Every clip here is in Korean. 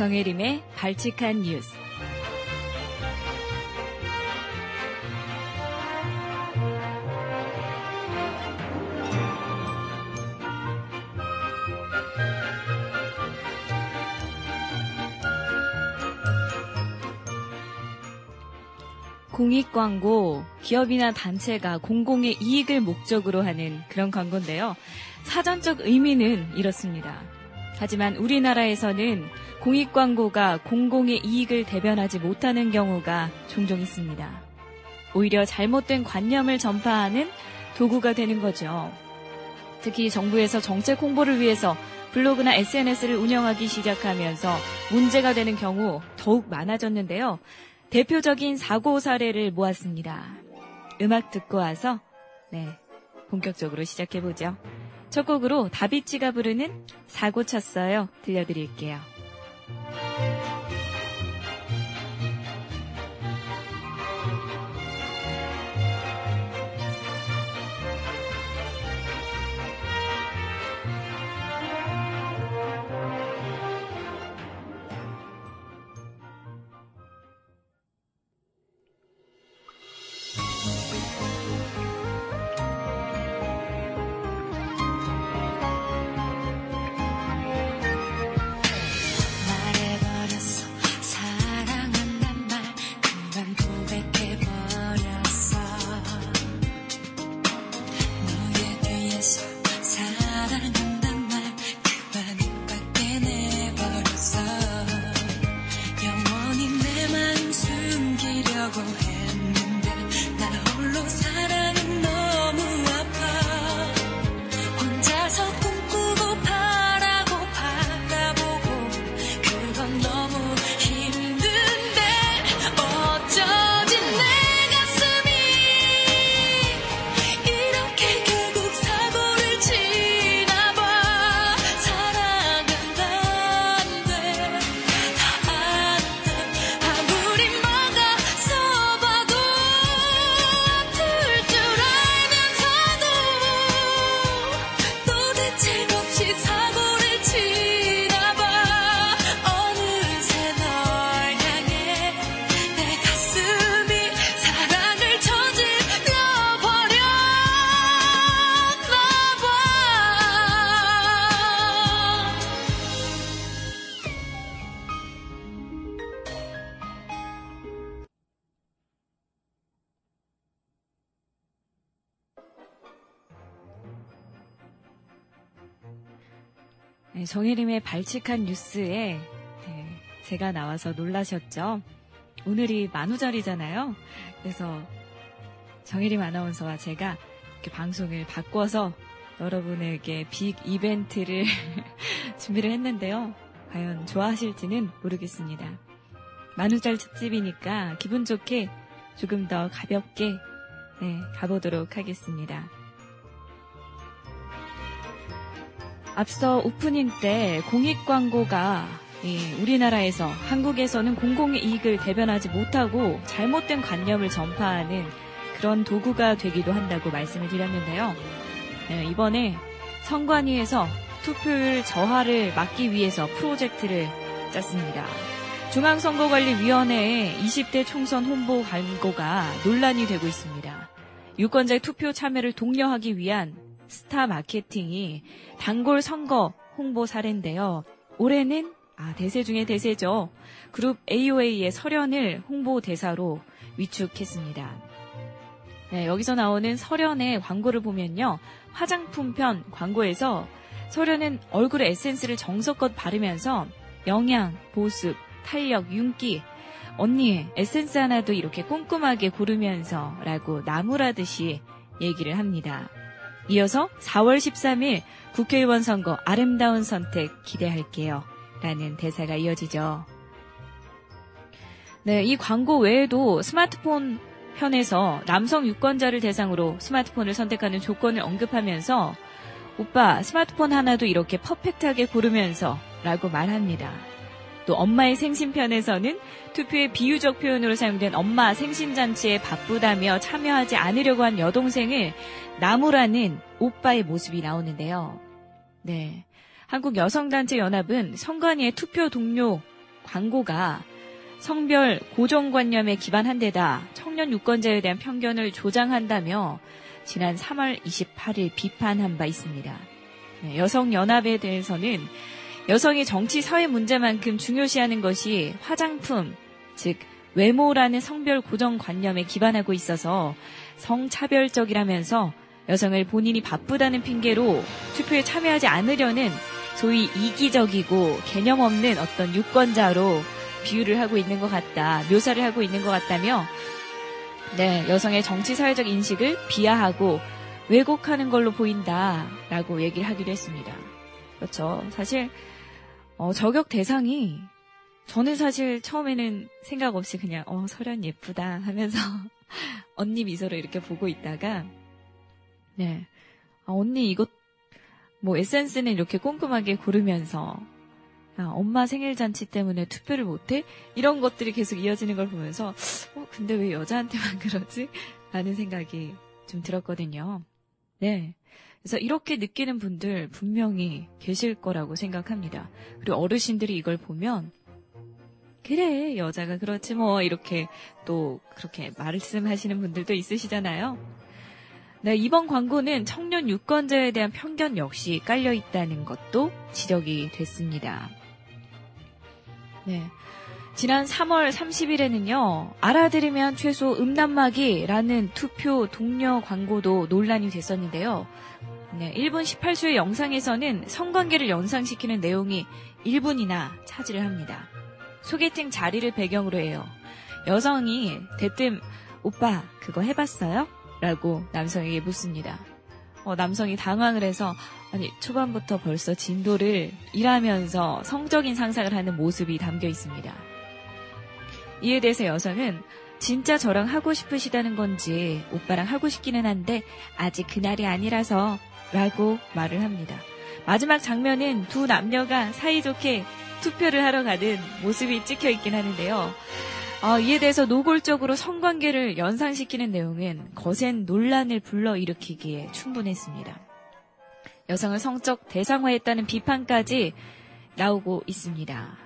정혜림의 발칙한 뉴스. 공익 광고, 기업이나 단체가 공공의 이익을 목적으로 하는 그런 광고인데요. 사전적 의미는 이렇습니다. 하지만 우리나라에서는 공익 광고가 공공의 이익을 대변하지 못하는 경우가 종종 있습니다. 오히려 잘못된 관념을 전파하는 도구가 되는 거죠. 특히 정부에서 정책 홍보를 위해서 블로그나 SNS를 운영하기 시작하면서 문제가 되는 경우 더욱 많아졌는데요. 대표적인 사고 사례를 모았습니다. 음악 듣고 와서 네 본격적으로 시작해 보죠. 첫 곡으로 다비치가 부르는 사고 쳤어요 들려드릴게요. Bye. 네, 정혜림의 발칙한 뉴스에 네, 제가 나와서 놀라셨죠? 오늘이 만우절이잖아요. 그래서 정혜림 아나운서와 제가 이렇게 방송을 바꿔서 여러분에게 빅 이벤트를 준비를 했는데요. 과연 좋아하실지는 모르겠습니다. 만우절 특집이니까 기분 좋게 조금 더 가볍게 네, 가보도록 하겠습니다. 앞서 오프닝 때 공익 광고가 우리나라에서 한국에서는 공공의 이익을 대변하지 못하고 잘못된 관념을 전파하는 그런 도구가 되기도 한다고 말씀을 드렸는데요. 네, 이번에 선관위에서 투표율 저하를 막기 위해서 프로젝트를 짰습니다. 중앙선거관리위원회의 20대 총선 홍보 광고가 논란이 되고 있습니다. 유권자의 투표 참여를 독려하기 위한 스타 마케팅이 단골 선거 홍보 사례인데요. 올해는 아, 대세 중에 대세죠. 그룹 AOA의 설현을 홍보 대사로 위축했습니다. 네, 여기서 나오는 설현의 광고를 보면요. 화장품 편 광고에서 설현은 얼굴에 에센스를 정석껏 바르면서 영양, 보습, 탄력, 윤기, 언니 에센스 하나도 이렇게 꼼꼼하게 고르면서 라고 나무라듯이 얘기를 합니다. 이어서 4월 13일 국회의원 선거 아름다운 선택 기대할게요. 라는 대사가 이어지죠. 네, 이 광고 외에도 스마트폰 편에서 남성 유권자를 대상으로 스마트폰을 선택하는 조건을 언급하면서 오빠 스마트폰 하나도 이렇게 퍼펙트하게 고르면서 라고 말합니다. 또 엄마의 생신편에서는 투표의 비유적 표현으로 사용된 엄마 생신잔치에 바쁘다며 참여하지 않으려고 한 여동생을 나무라는 오빠의 모습이 나오는데요. 네. 한국 여성단체 연합은 선관위의 투표 동료 광고가 성별 고정관념에 기반한 데다 청년 유권자에 대한 편견을 조장한다며 지난 3월 28일 비판한 바 있습니다. 네, 여성연합에 대해서는 여성이 정치 사회 문제만큼 중요시하는 것이 화장품, 즉 외모라는 성별 고정관념에 기반하고 있어서 성차별적이라면서 여성을 본인이 바쁘다는 핑계로 투표에 참여하지 않으려는 소위 이기적이고 개념 없는 어떤 유권자로 비유를 하고 있는 것 같다, 묘사를 하고 있는 것 같다며, 네, 여성의 정치 사회적 인식을 비하하고 왜곡하는 걸로 보인다라고 얘기를 하기도 했습니다. 그렇죠. 사실 어, 저격 대상이 저는 사실 처음에는 생각 없이 그냥 어 설현 예쁘다 하면서 언니 미소로 이렇게 보고 있다가 네 아, 언니 이것 뭐 에센스는 이렇게 꼼꼼하게 고르면서 아, 엄마 생일 잔치 때문에 투표를 못해? 이런 것들이 계속 이어지는 걸 보면서 어, 근데 왜 여자한테만 그러지? 라는 생각이 좀 들었거든요. 네. 그래서 이렇게 느끼는 분들 분명히 계실 거라고 생각합니다. 그리고 어르신들이 이걸 보면 그래 여자가 그렇지 뭐 이렇게 또 그렇게 말씀하시는 분들도 있으시잖아요. 네, 이번 광고는 청년 유권자에 대한 편견 역시 깔려 있다는 것도 지적이 됐습니다. 네. 지난 3월 30일에는요, 알아들으면 최소 음란마귀라는 투표 동료 광고도 논란이 됐었는데요. 네, 1분 18초의 영상에서는 성관계를 연상시키는 내용이 1분이나 차지를 합니다. 소개팅 자리를 배경으로 해요. 여성이 대뜸, 오빠, 그거 해봤어요? 라고 남성에게 묻습니다. 어, 남성이 당황을 해서 아니 초반부터 벌써 진도를 일하면서 성적인 상상을 하는 모습이 담겨 있습니다. 이에 대해서 여성은 진짜 저랑 하고 싶으시다는 건지 오빠랑 하고 싶기는 한데 아직 그날이 아니라서 라고 말을 합니다. 마지막 장면은 두 남녀가 사이좋게 투표를 하러 가는 모습이 찍혀 있긴 하는데요. 어, 이에 대해서 노골적으로 성관계를 연상시키는 내용은 거센 논란을 불러일으키기에 충분했습니다. 여성을 성적 대상화했다는 비판까지 나오고 있습니다.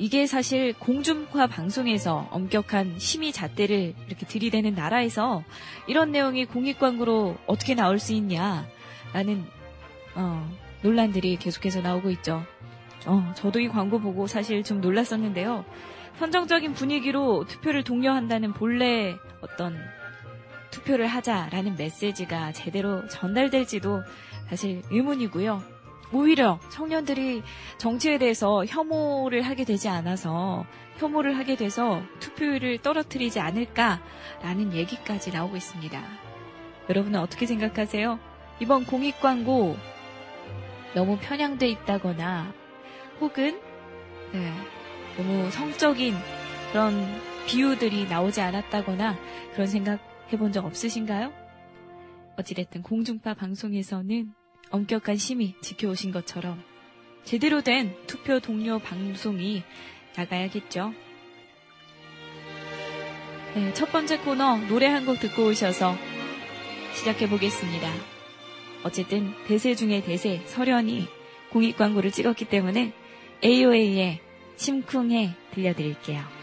이게 사실 공중파 방송에서 엄격한 심의 잣대를 이렇게 들이대는 나라에서 이런 내용이 공익 광고로 어떻게 나올 수 있냐라는 어, 논란들이 계속해서 나오고 있죠. 어, 저도 이 광고 보고 사실 좀 놀랐었는데요. 선정적인 분위기로 투표를 독려한다는 본래 어떤 투표를 하자라는 메시지가 제대로 전달될지도 사실 의문이고요. 오히려 청년들이 정치에 대해서 혐오를 하게 되지 않아서 혐오를 하게 돼서 투표율을 떨어뜨리지 않을까라는 얘기까지 나오고 있습니다. 여러분은 어떻게 생각하세요? 이번 공익 광고 너무 편향돼 있다거나 혹은 네, 너무 성적인 그런 비유들이 나오지 않았다거나 그런 생각 해본 적 없으신가요? 어찌됐든 공중파 방송에서는 엄격한 심의 지켜오신 것처럼 제대로 된 투표 동료 방송이 나가야겠죠. 네, 첫 번째 코너 노래 한 곡 듣고 오셔서 시작해 보겠습니다. 어쨌든 대세 중의 대세 설현이 공익 광고를 찍었기 때문에 AOA의 심쿵해 들려드릴게요.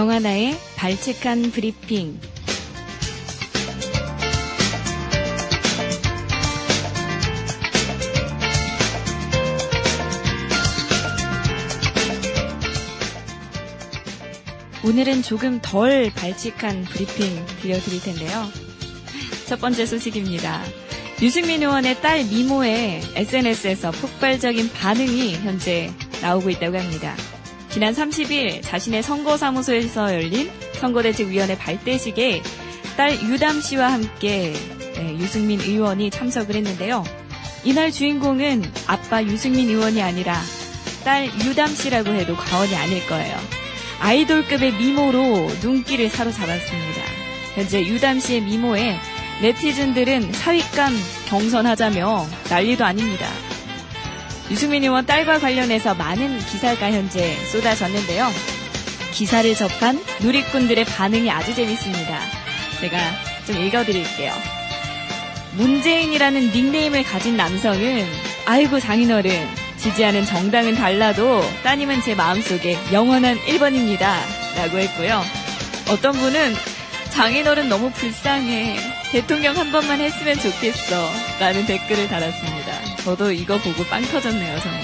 정하나의 발칙한 브리핑. 오늘은 조금 덜 발칙한 브리핑 들려드릴 텐데요. 첫 번째 소식입니다. 유승민 의원의 딸 미모의 SNS에서 폭발적인 반응이 현재 나오고 있다고 합니다. 지난 30일 자신의 선거사무소에서 열린 선거대책위원회 발대식에 딸 유담 씨와 함께 네, 유승민 의원이 참석을 했는데요. 이날 주인공은 아빠 유승민 의원이 아니라 딸 유담 씨라고 해도 과언이 아닐 거예요. 아이돌급의 미모로 눈길을 사로잡았습니다. 현재 유담 씨의 미모에 네티즌들은 사윗감 경선하자며 난리도 아닙니다. 유승민 의원 딸과 관련해서 많은 기사가 현재 쏟아졌는데요. 기사를 접한 누리꾼들의 반응이 아주 재밌습니다. 제가 좀 읽어드릴게요. 문재인이라는 닉네임을 가진 남성은 아이고 장인어른 지지하는 정당은 달라도 따님은 제 마음속에 영원한 1번입니다. 라고 했고요. 어떤 분은 장인어른 너무 불쌍해. 대통령 한 번만 했으면 좋겠어. 라는 댓글을 달았습니다. 저도 이거 보고 빵 터졌네요, 정말.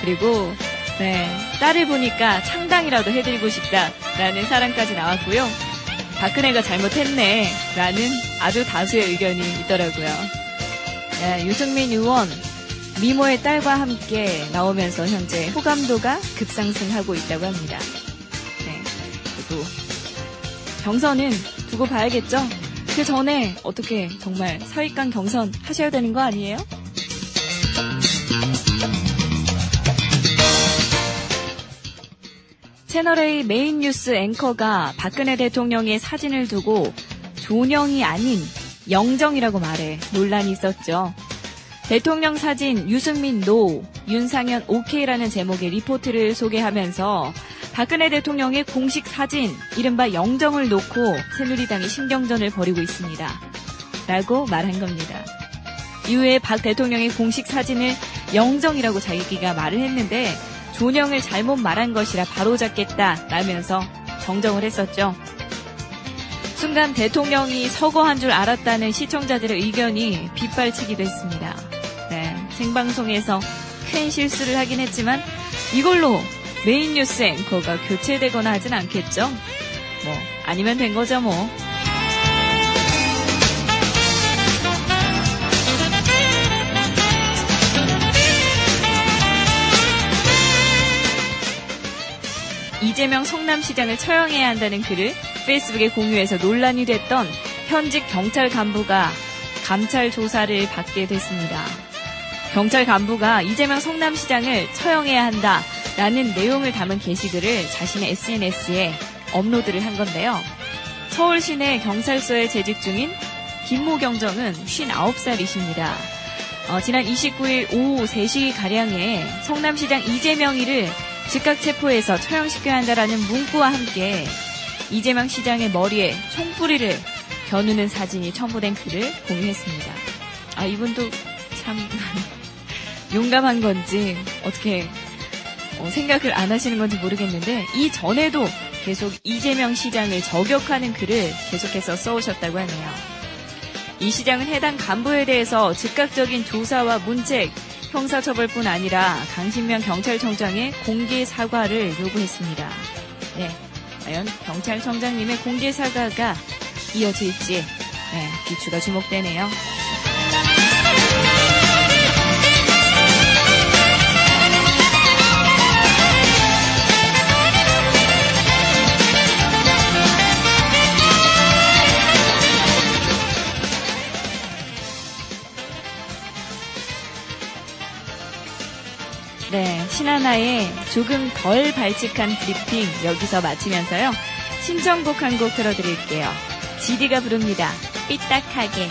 그리고, 네, 딸을 보니까 창당이라도 해드리고 싶다. 라는 사람까지 나왔고요. 박근혜가 잘못했네. 라는 아주 다수의 의견이 있더라고요. 네, 유승민 의원, 미모의 딸과 함께 나오면서 현재 호감도가 급상승하고 있다고 합니다. 네, 그리고 경선은 두고 봐야겠죠? 그 전에 어떻게 정말 사윗간 경선 하셔야 되는 거 아니에요? 채널A 메인 뉴스 앵커가 박근혜 대통령의 사진을 두고 존영이 아닌 영정이라고 말해 논란이 있었죠. 대통령 사진 유승민 no, 윤상현 오케이라는 제목의 리포트를 소개하면서 박근혜 대통령의 공식 사진, 이른바 영정을 놓고 새누리당이 신경전을 벌이고 있습니다. 라고 말한 겁니다. 이후에 박 대통령의 공식 사진을 영정이라고 자기가 말을 했는데 존영을 잘못 말한 것이라 바로잡겠다 라면서 정정을 했었죠. 순간 대통령이 서거한 줄 알았다는 시청자들의 의견이 빗발치기도 했습니다. 네, 생방송에서 큰 실수를 하긴 했지만 이걸로 메인 뉴스 앵커가 교체되거나 하진 않겠죠? 뭐 아니면 된 거죠 뭐. 이재명 성남시장을 처형해야 한다는 글을 페이스북에 공유해서 논란이 됐던 현직 경찰 간부가 감찰 조사를 받게 됐습니다. 경찰 간부가 이재명 성남시장을 처형해야 한다라는 내용을 담은 게시글을 자신의 SNS에 업로드를 한 건데요. 서울 시내 경찰서에 재직 중인 김모 경정은 59살이십니다. 어, 지난 29일 오후 3시가량에 성남시장 이재명이를 즉각 체포해서 처형시켜야 한다라는 문구와 함께 이재명 시장의 머리에 총뿌리를 겨누는 사진이 첨부된 글을 공유했습니다. 아, 이분도 참 용감한 건지 어떻게 어, 생각을 안 하시는 건지 모르겠는데 이 전에도 계속 이재명 시장을 저격하는 글을 계속해서 써오셨다고 하네요. 이 시장은 해당 간부에 대해서 즉각적인 조사와 문책, 형사처벌뿐 아니라 강신명 경찰청장의 공개 사과를 요구했습니다. 네, 과연 경찰청장님의 공개 사과가 이어질지 네, 기추가 주목되네요. 신하나의 조금 덜 발칙한 브리핑 여기서 마치면서요. 신청곡 한 곡 들어드릴게요. 지디가 부릅니다. 삐딱하게.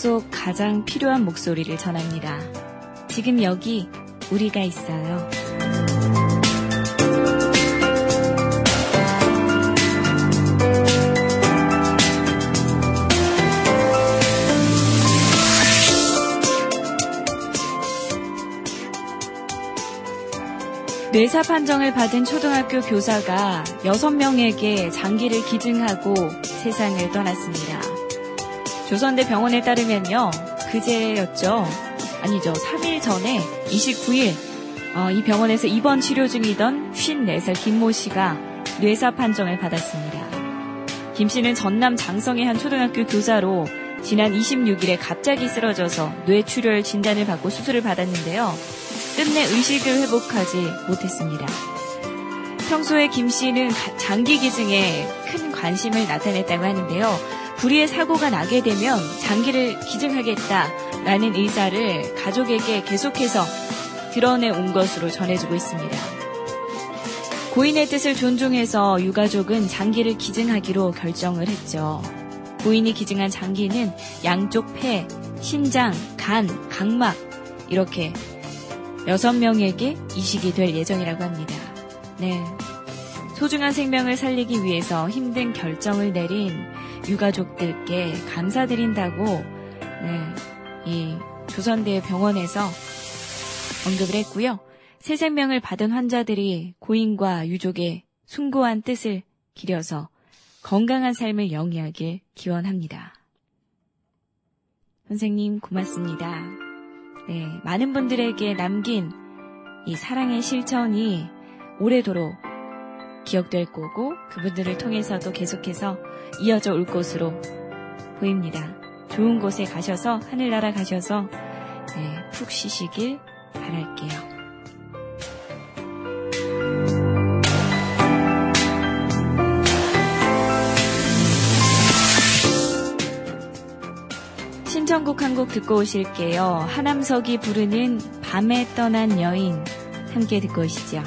장 필요한 목소리를 전합니다. 지금 여기 우리가 있어요. 뇌사 판정을 받은 초등학교 교사가 6명에게 장기를 기증하고 세상을 떠났습니다. 조선대 병원에 따르면요. 그제였죠. 아니죠. 3일 전에 29일 어, 이 병원에서 입원 치료 중이던 54살 김모 씨가 뇌사 판정을 받았습니다. 김 씨는 전남 장성의 한 초등학교 교사로 지난 26일에 갑자기 쓰러져서 뇌출혈 진단을 받고 수술을 받았는데요. 끝내 의식을 회복하지 못했습니다. 평소에 김 씨는 장기 기증에 큰 관심을 나타냈다고 하는데요. 불의의 사고가 나게 되면 장기를 기증하겠다라는 의사를 가족에게 계속해서 드러내 온 것으로 전해지고 있습니다. 고인의 뜻을 존중해서 유가족은 장기를 기증하기로 결정을 했죠. 고인이 기증한 장기는 양쪽 폐, 신장, 간, 각막 이렇게 6명에게 이식이 될 예정이라고 합니다. 네. 소중한 생명을 살리기 위해서 힘든 결정을 내린 유가족들께 감사드린다고 네, 이 조선대 병원에서 언급을 했고요. 새 생명을 받은 환자들이 고인과 유족의 숭고한 뜻을 기려서 건강한 삶을 영위하길 기원합니다. 선생님 고맙습니다. 네, 많은 분들에게 남긴 이 사랑의 실천이 오래도록 기억될 거고 그분들을 통해서도 계속해서 이어져 올 것으로 보입니다. 좋은 곳에 가셔서 하늘나라 가셔서 네, 푹 쉬시길 바랄게요. 신청곡 한 곡 듣고 오실게요. 하남석이 부르는 밤에 떠난 여인 함께 듣고 오시죠.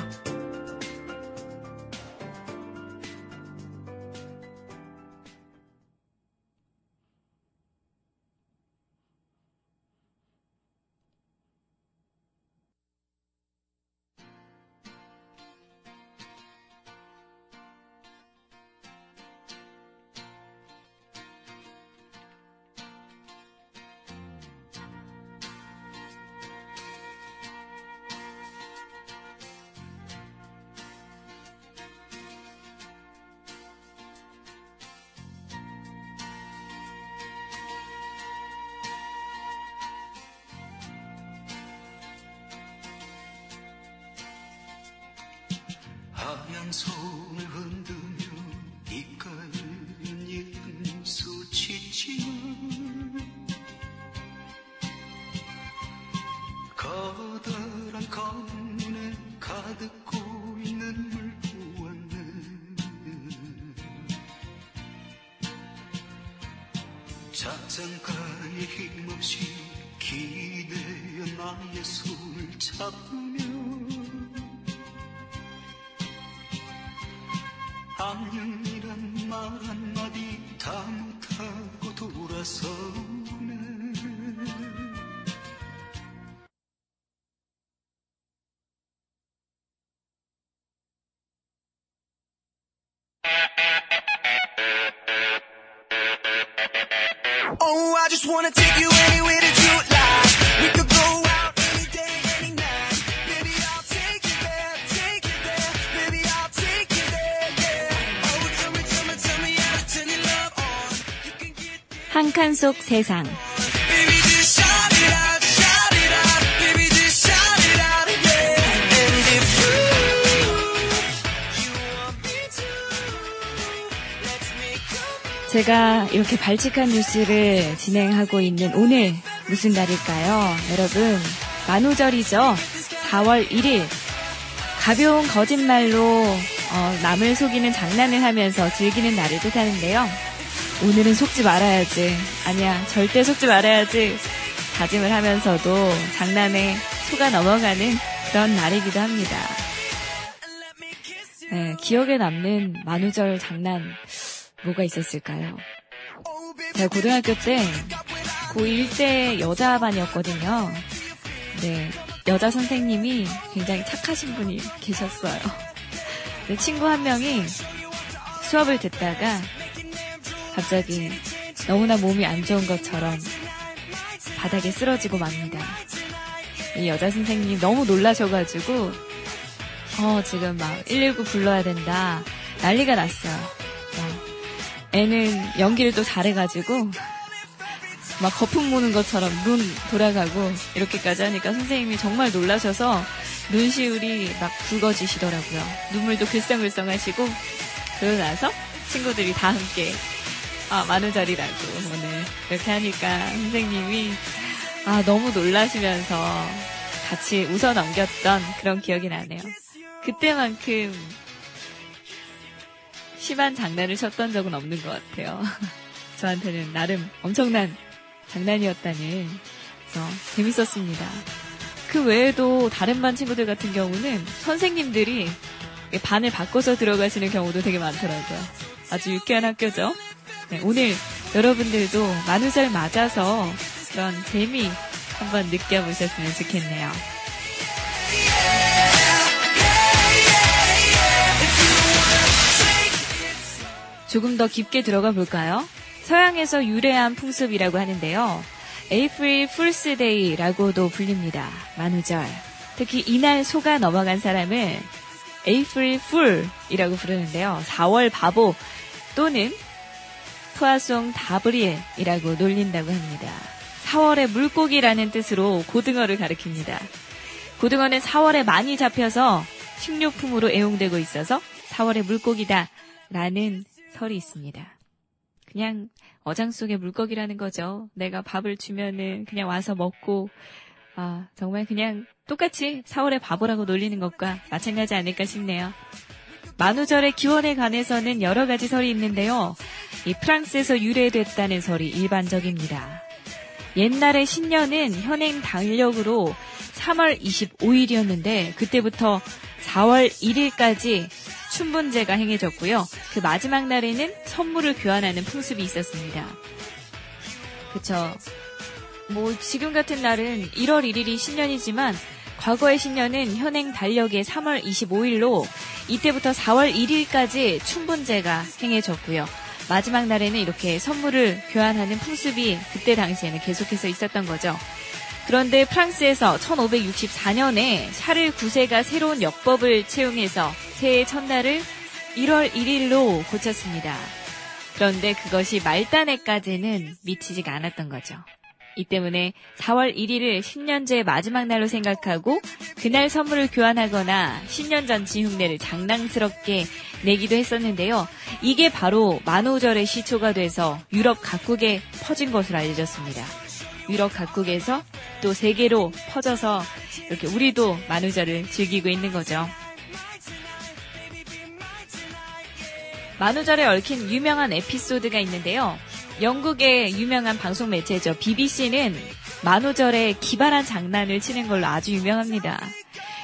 하얀 손을 흔들며 이끌는 예쁜 수치지만 커다란 검문에 가득 고이는 물 보았네 자장가에 힘없이 기대어 나의 손을 잡으며 안녕이란 말 한마디 다 못하고 돌아서 move. 제가 이렇게 발칙한 뉴스를 진행하고 있는 오늘 무슨 날일까요? 여러분, 만우절이죠? 4월 1일. 가벼운 거짓말로 어, 남을 속이는 장난을 하면서 즐기는 날을 뜻하는데요. 오늘은 속지 말아야지. 아니야, 절대 속지 말아야지. 다짐을 하면서도 장난에 속아 넘어가는 그런 날이기도 합니다. 네, 기억에 남는 만우절 장난 뭐가 있었을까요? 제가 고등학교 때 고1 때 여자반이었거든요. 네, 여자 선생님이 굉장히 착하신 분이 계셨어요. 네, 친구 한 명이 수업을 듣다가 갑자기 너무나 몸이 안 좋은 것처럼 바닥에 쓰러지고 맙니다. 이 여자 선생님 너무 놀라셔가지고 어 지금 막 119 불러야 된다 난리가 났어요. 어, 애는 연기를 또 잘해가지고 막 거품 무는 것처럼 눈 돌아가고 이렇게까지 하니까 선생님이 정말 놀라셔서 눈시울이 막 붉어지시더라고요. 눈물도 글썽글썽 하시고 그러고 나서 친구들이 다 함께 아 만우절이라고 오늘 이렇게 하니까 선생님이 아 너무 놀라시면서 같이 웃어 넘겼던 그런 기억이 나네요. 그때만큼 심한 장난을 쳤던 적은 없는 것 같아요. 저한테는 나름 엄청난 장난이었다는 그래서 재밌었습니다. 그 외에도 다른 반 친구들 같은 경우는 선생님들이 반을 바꿔서 들어가시는 경우도 되게 많더라고요. 아주 유쾌한 학교죠. 네, 오늘 여러분들도 만우절 맞아서 그런 재미 한번 느껴보셨으면 좋겠네요. 조금 더 깊게 들어가 볼까요? 서양에서 유래한 풍습이라고 하는데요. April Fools' Day라고도 불립니다. 만우절. 특히 이날 속아 넘어간 사람을 April fool이라고 부르는데요. 4월 바보 또는 poisson d'avril이라고 놀린다고 합니다. 4월의 물고기라는 뜻으로 고등어를 가리킵니다. 고등어는 4월에 많이 잡혀서 식료품으로 애용되고 있어서 4월의 물고기다 라는 설이 있습니다. 그냥 어장 속의 물고기라는 거죠. 내가 밥을 주면은 그냥 와서 먹고 아 정말 그냥 똑같이 4월의 바보라고 놀리는 것과 마찬가지 아닐까 싶네요. 만우절의 기원에 관해서는 여러 가지 설이 있는데요. 이 프랑스에서 유래됐다는 설이 일반적입니다. 옛날의 신년은 현행 달력으로 3월 25일이었는데 그때부터 4월 1일까지 춘분제가 행해졌고요. 그 마지막 날에는 선물을 교환하는 풍습이 있었습니다. 그쵸. 뭐 지금 같은 날은 1월 1일이 신년이지만 과거의 신년은 현행 달력의 3월 25일로 이때부터 4월 1일까지 춘분제가 행해졌고요. 마지막 날에는 이렇게 선물을 교환하는 풍습이 그때 당시에는 계속해서 있었던 거죠. 그런데 프랑스에서 1564년에 샤를 9세가 새로운 역법을 채용해서 새해 첫날을 1월 1일로 고쳤습니다. 그런데 그것이 말단에까지는 미치지가 않았던 거죠. 이 때문에 4월 1일을 신년제의 마지막 날로 생각하고 그날 선물을 교환하거나 신년 잔치 흉내를 장난스럽게 내기도 했었는데요. 이게 바로 만우절의 시초가 돼서 유럽 각국에 퍼진 것으로 알려졌습니다. 유럽 각국에서 또 세계로 퍼져서 이렇게 우리도 만우절을 즐기고 있는 거죠. 만우절에 얽힌 유명한 에피소드가 있는데요. 영국의 유명한 방송 매체죠. BBC는 만우절에 기발한 장난을 치는 걸로 아주 유명합니다.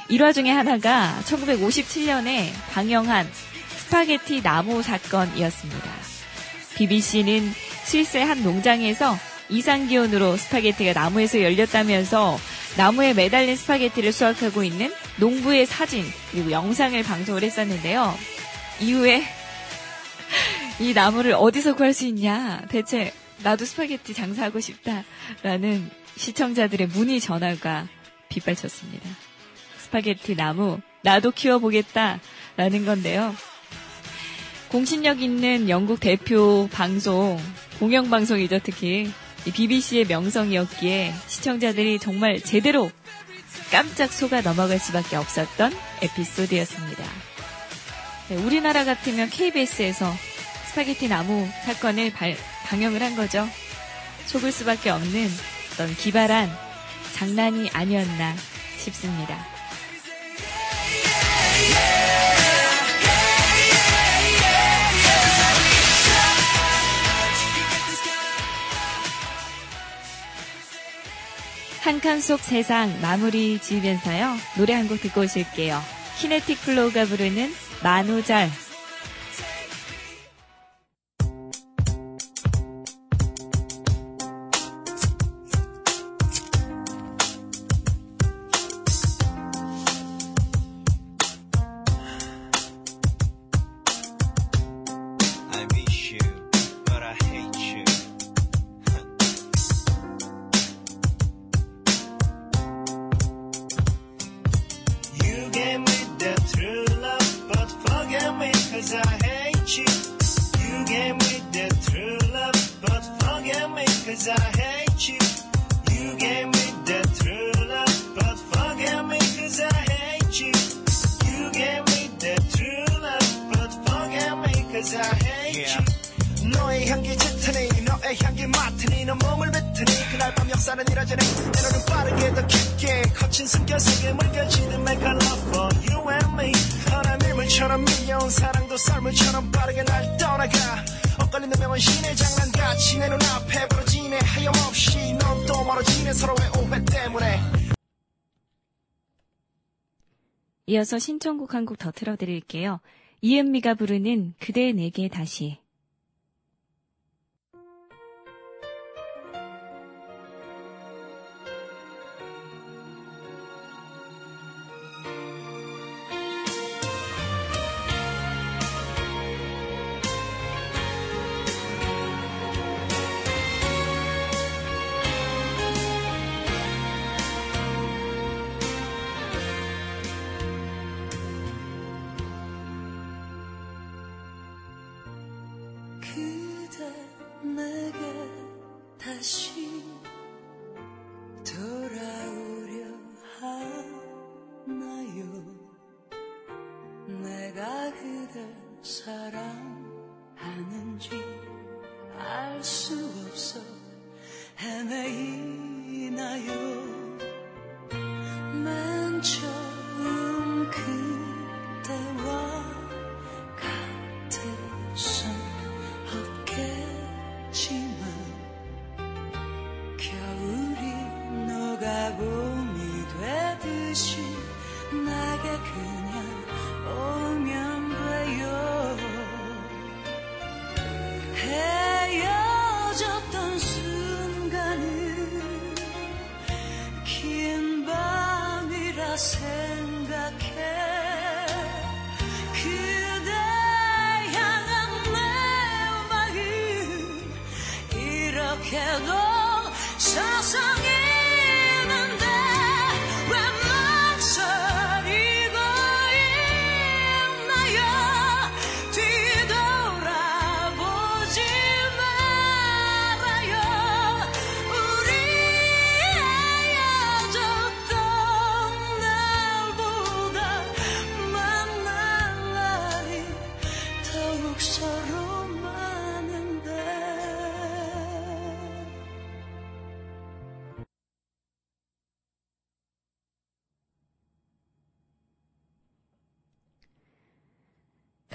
일화 중에 하나가 1957년에 방영한 스파게티 나무 사건이었습니다. BBC는 스위스의 한 농장에서 이상기온으로 스파게티가 나무에서 열렸다면서 나무에 매달린 스파게티를 수확하고 있는 농부의 사진 그리고 영상을 방송을 했었는데요. 이후에 이 나무를 어디서 구할 수 있냐? 대체 나도 스파게티 장사하고 싶다라는 시청자들의 문의 전화가 빗발쳤습니다. 스파게티 나무 나도 키워보겠다라는 건데요. 공신력 있는 영국 대표 방송, 공영방송이죠, 특히. 이 BBC의 명성이었기에 시청자들이 정말 제대로 깜짝 속아 넘어갈 수밖에 없었던 에피소드였습니다. 네, 우리나라 같으면 KBS에서 스파게티 나무 사건을 발- 방영을 한 거죠. 속을 수밖에 없는 어떤 기발한 장난이 아니었나 싶습니다. 한 칸 속 세상 마무리 지으면서요. 노래 한 곡 듣고 오실게요. 키네틱 플로우가 부르는 만우절. 이어서 신청곡 한 곡 더 틀어드릴게요. 이은미가 부르는 그대 내게 다시.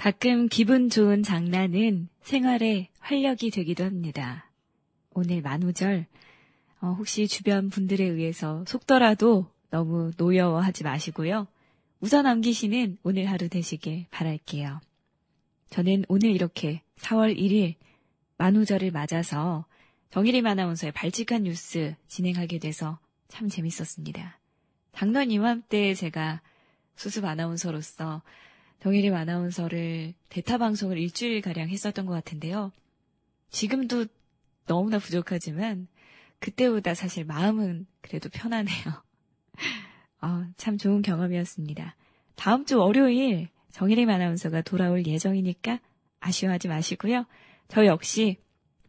가끔 기분 좋은 장난은 생활의 활력이 되기도 합니다. 오늘 만우절, 어, 혹시 주변 분들에 의해서 속더라도 너무 노여워하지 마시고요. 웃어 남기시는 오늘 하루 되시길 바랄게요. 저는 오늘 이렇게 4월 1일 만우절을 맞아서 정일임 아나운서의 발칙한 뉴스 진행하게 돼서 참 재밌었습니다. 작년 이맘때 제가 수습 아나운서로서 정일임 아나운서를 대타 방송을 일주일 가량 했었던 것 같은데요. 지금도 너무나 부족하지만 그때보다 사실 마음은 그래도 편하네요. 어, 참 좋은 경험이었습니다. 다음 주 월요일 정일임 아나운서가 돌아올 예정이니까 아쉬워하지 마시고요. 저 역시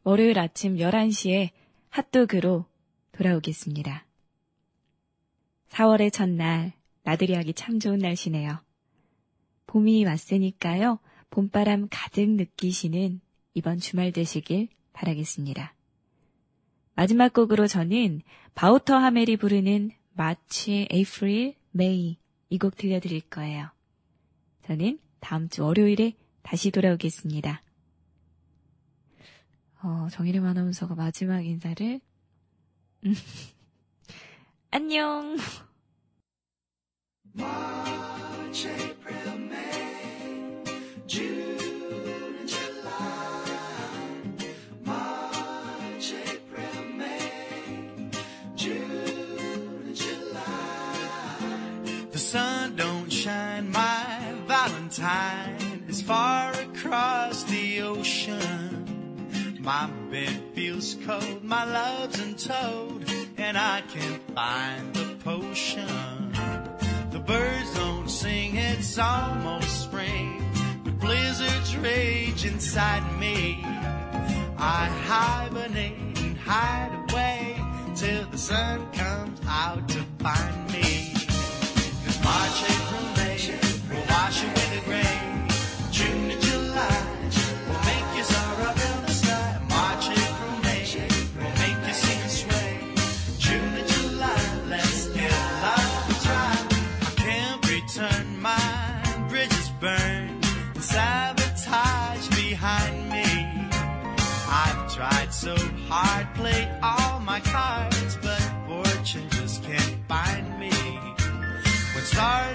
월요일 아침 11시에 핫도그로 돌아오겠습니다. 4월의 첫날, 나들이 하기 참 좋은 날씨네요. 봄이 왔으니까요. 봄바람 가득 느끼시는 이번 주말 되시길 바라겠습니다. 마지막 곡으로 저는 바우터 하멜이 부르는 마치, 에이프릴, 메이 이 곡 들려드릴 거예요. 저는 다음 주 월요일에 다시 돌아오겠습니다. 어, 정일임 아나운서가 마지막 인사를 안녕. June, and July. March, April, May, June, July. The sun don't shine, my Valentine is far across the ocean. My bed feels cold, my love's untold, and I can't find the potion. The birds don't sing, it's almost spring. Rage inside me. I hibernate and hide away till the sun comes out to find me. sorry.